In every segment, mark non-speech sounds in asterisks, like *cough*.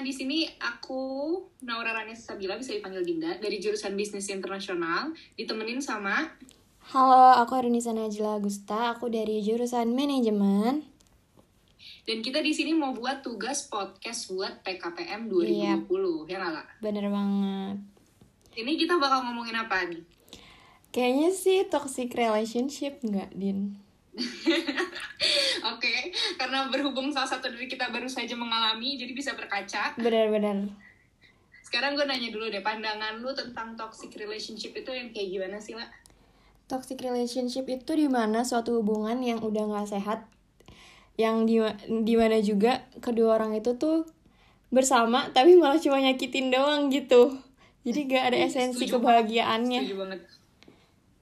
di sini aku Naura Rania Sabila bisa dipanggil Dinda dari jurusan Bisnis Internasional, ditemenin sama Halo, aku Arinisa Najla Agusta, aku dari jurusan Manajemen. dan kita di sini mau buat tugas podcast buat PKPM 2020, ya nggak Kak? Bener banget. Ini kita bakal ngomongin apa nih? Kayaknya sih toxic relationship nggak, Din? *laughs* Oke, karena berhubung salah satu dari kita baru saja mengalami, jadi bisa berkaca. Bener-bener. Sekarang gue nanya dulu deh, pandangan lu tentang toxic relationship itu yang kayak gimana sih, lah? Toxic relationship itu di mana suatu hubungan yang udah nggak sehat, yang di di mana juga kedua orang itu tuh bersama tapi malah cuma nyakitin doang gitu. Jadi gak ada esensi Setuju kebahagiaannya. Setuju banget.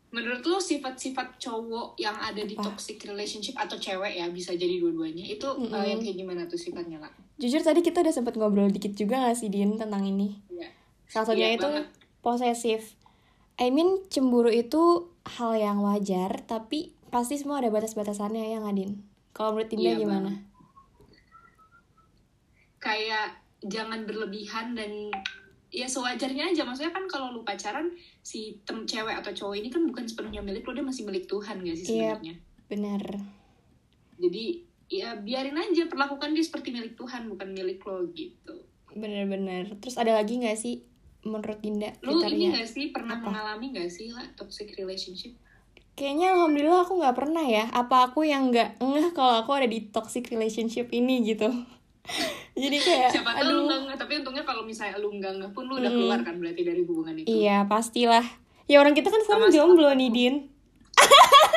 Menurut lu sifat-sifat cowok yang ada di Apa? toxic relationship atau cewek ya bisa jadi dua-duanya itu uh, yang kayak gimana tuh sifatnya lah? Jujur tadi kita udah sempet ngobrol dikit juga gak sih Din tentang ini? Iya. Salah satunya Iya itu banget. posesif. I mean cemburu itu hal yang wajar, tapi pasti semua ada batas-batasannya ya Ngadin. Kalau menurut Dinda Iya, gimana? Kayak jangan berlebihan dan ya sewajarnya aja maksudnya kan kalau lu pacaran si tem cewek atau cowok ini kan bukan sepenuhnya milik lu dia masih milik Tuhan gak sih Iya. sebenarnya Bener. jadi ya biarin aja perlakukan dia seperti milik Tuhan bukan milik lo gitu Bener-bener. Terus ada lagi gak sih menurut Dinda lu ini gak sih pernah Apa? mengalami gak sih lah toxic relationship Kayaknya alhamdulillah aku nggak pernah ya. Apa aku yang nggak ngeh kalau aku ada di toxic relationship ini gitu. Jadi kayak, siapa tahu aduh. nggak nggak tapi untungnya kalau misalnya lu nggak nggak pun lu udah keluar kan berarti dari hubungan itu Iya pastilah. Ya orang kita kan sekarang jomblo nih Din.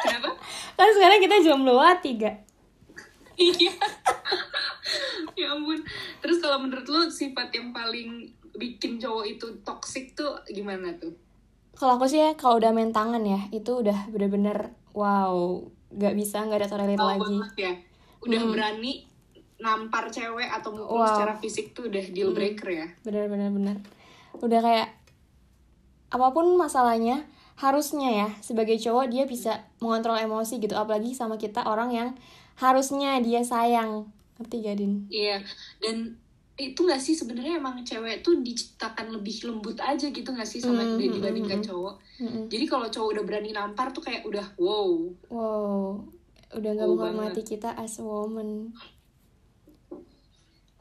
kenapa *laughs* Kan sekarang kita jomblo tiga. iya ya ampun terus kalau menurut lu sifat yang paling bikin cowok itu toxic tuh gimana tuh Kalau aku sih ya, kalau udah main tangan ya, itu udah bener-bener wow, nggak bisa nggak ada tolerir Tahu lagi. ya udah berani nampar cewek atau mukul Wow. secara fisik tuh udah deal breaker ya Bener-bener bener. Udah kayak apa pun masalahnya, harusnya ya sebagai cowok dia bisa mengontrol emosi gitu, apalagi sama kita orang yang harusnya dia sayang. Ngerti gak, Din? iya dan itu gak sih sebenarnya emang cewek tuh diciptakan lebih lembut aja gitu gak sih sama Mm, mm, dibandingkan mm, cowok Mm-mm. jadi kalau cowok udah berani nampar tuh kayak udah wow Wow, udah nggak Wow menghormati kita as woman.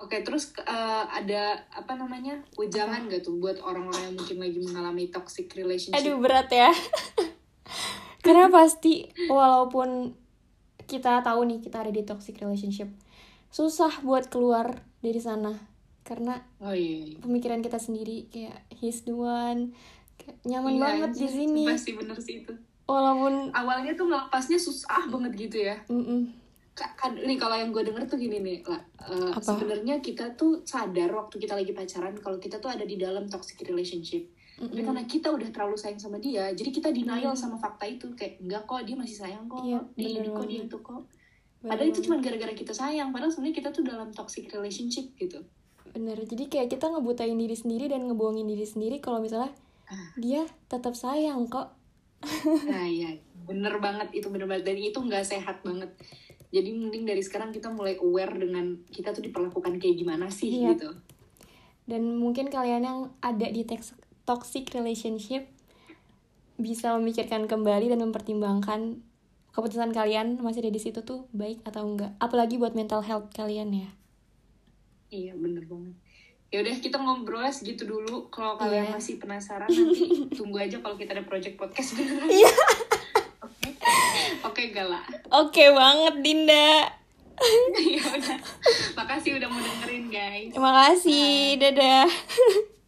Oke, terus eh, ada apa namanya wejangan gak tuh buat orang-orang yang mungkin lagi mengalami toxic relationship? Aduh berat ya. *laughs* Karena pasti walaupun kita tahu nih kita ada di toxic relationship, susah buat keluar dari sana karena Oh iya. iya. pemikiran kita sendiri kayak he's the one, kayak nyaman Iya, banget di anjir, sini. Pasti bener sih itu. Walaupun Awalnya tuh ngelepasnya susah banget gitu ya. mm-mm, Ka- Kan, nih kalau yang gue denger tuh gini nih, lah. Eh, Apa? sebenarnya kita tuh sadar waktu kita lagi pacaran kalau kita tuh ada di dalam toxic relationship. Tapi Mm-mm. karena kita udah terlalu sayang sama dia, jadi kita denial sama fakta itu kayak enggak kok dia masih sayang kok, Iya, dia ini kok dia itu kok. Bener Padahal itu cuma gara-gara kita sayang, padahal sebenarnya kita tuh dalam toxic relationship gitu. bener. Jadi kayak kita ngebutain diri sendiri dan ngebohongin diri sendiri kalau misalnya Ah. dia tetap sayang kok. Nah iya, bener banget itu bener banget dan itu nggak sehat banget. Jadi mending dari sekarang kita mulai aware dengan kita tuh diperlakukan kayak gimana sih Iya. gitu. Dan mungkin kalian yang ada di toxic relationship bisa memikirkan kembali dan mempertimbangkan keputusan kalian masih ada di situ tuh baik atau enggak. Apalagi buat mental health kalian ya. Iya bener banget. Ya udah kita ngobrolnya segitu dulu. Kalau kalian Iya. masih penasaran nanti tunggu aja kalau kita ada project podcast beneran. Iya. *laughs* Oke Gala. Oke banget Dinda. *laughs* ya udah. Makasih udah mau dengerin guys. Terima kasih. Dadah. *laughs*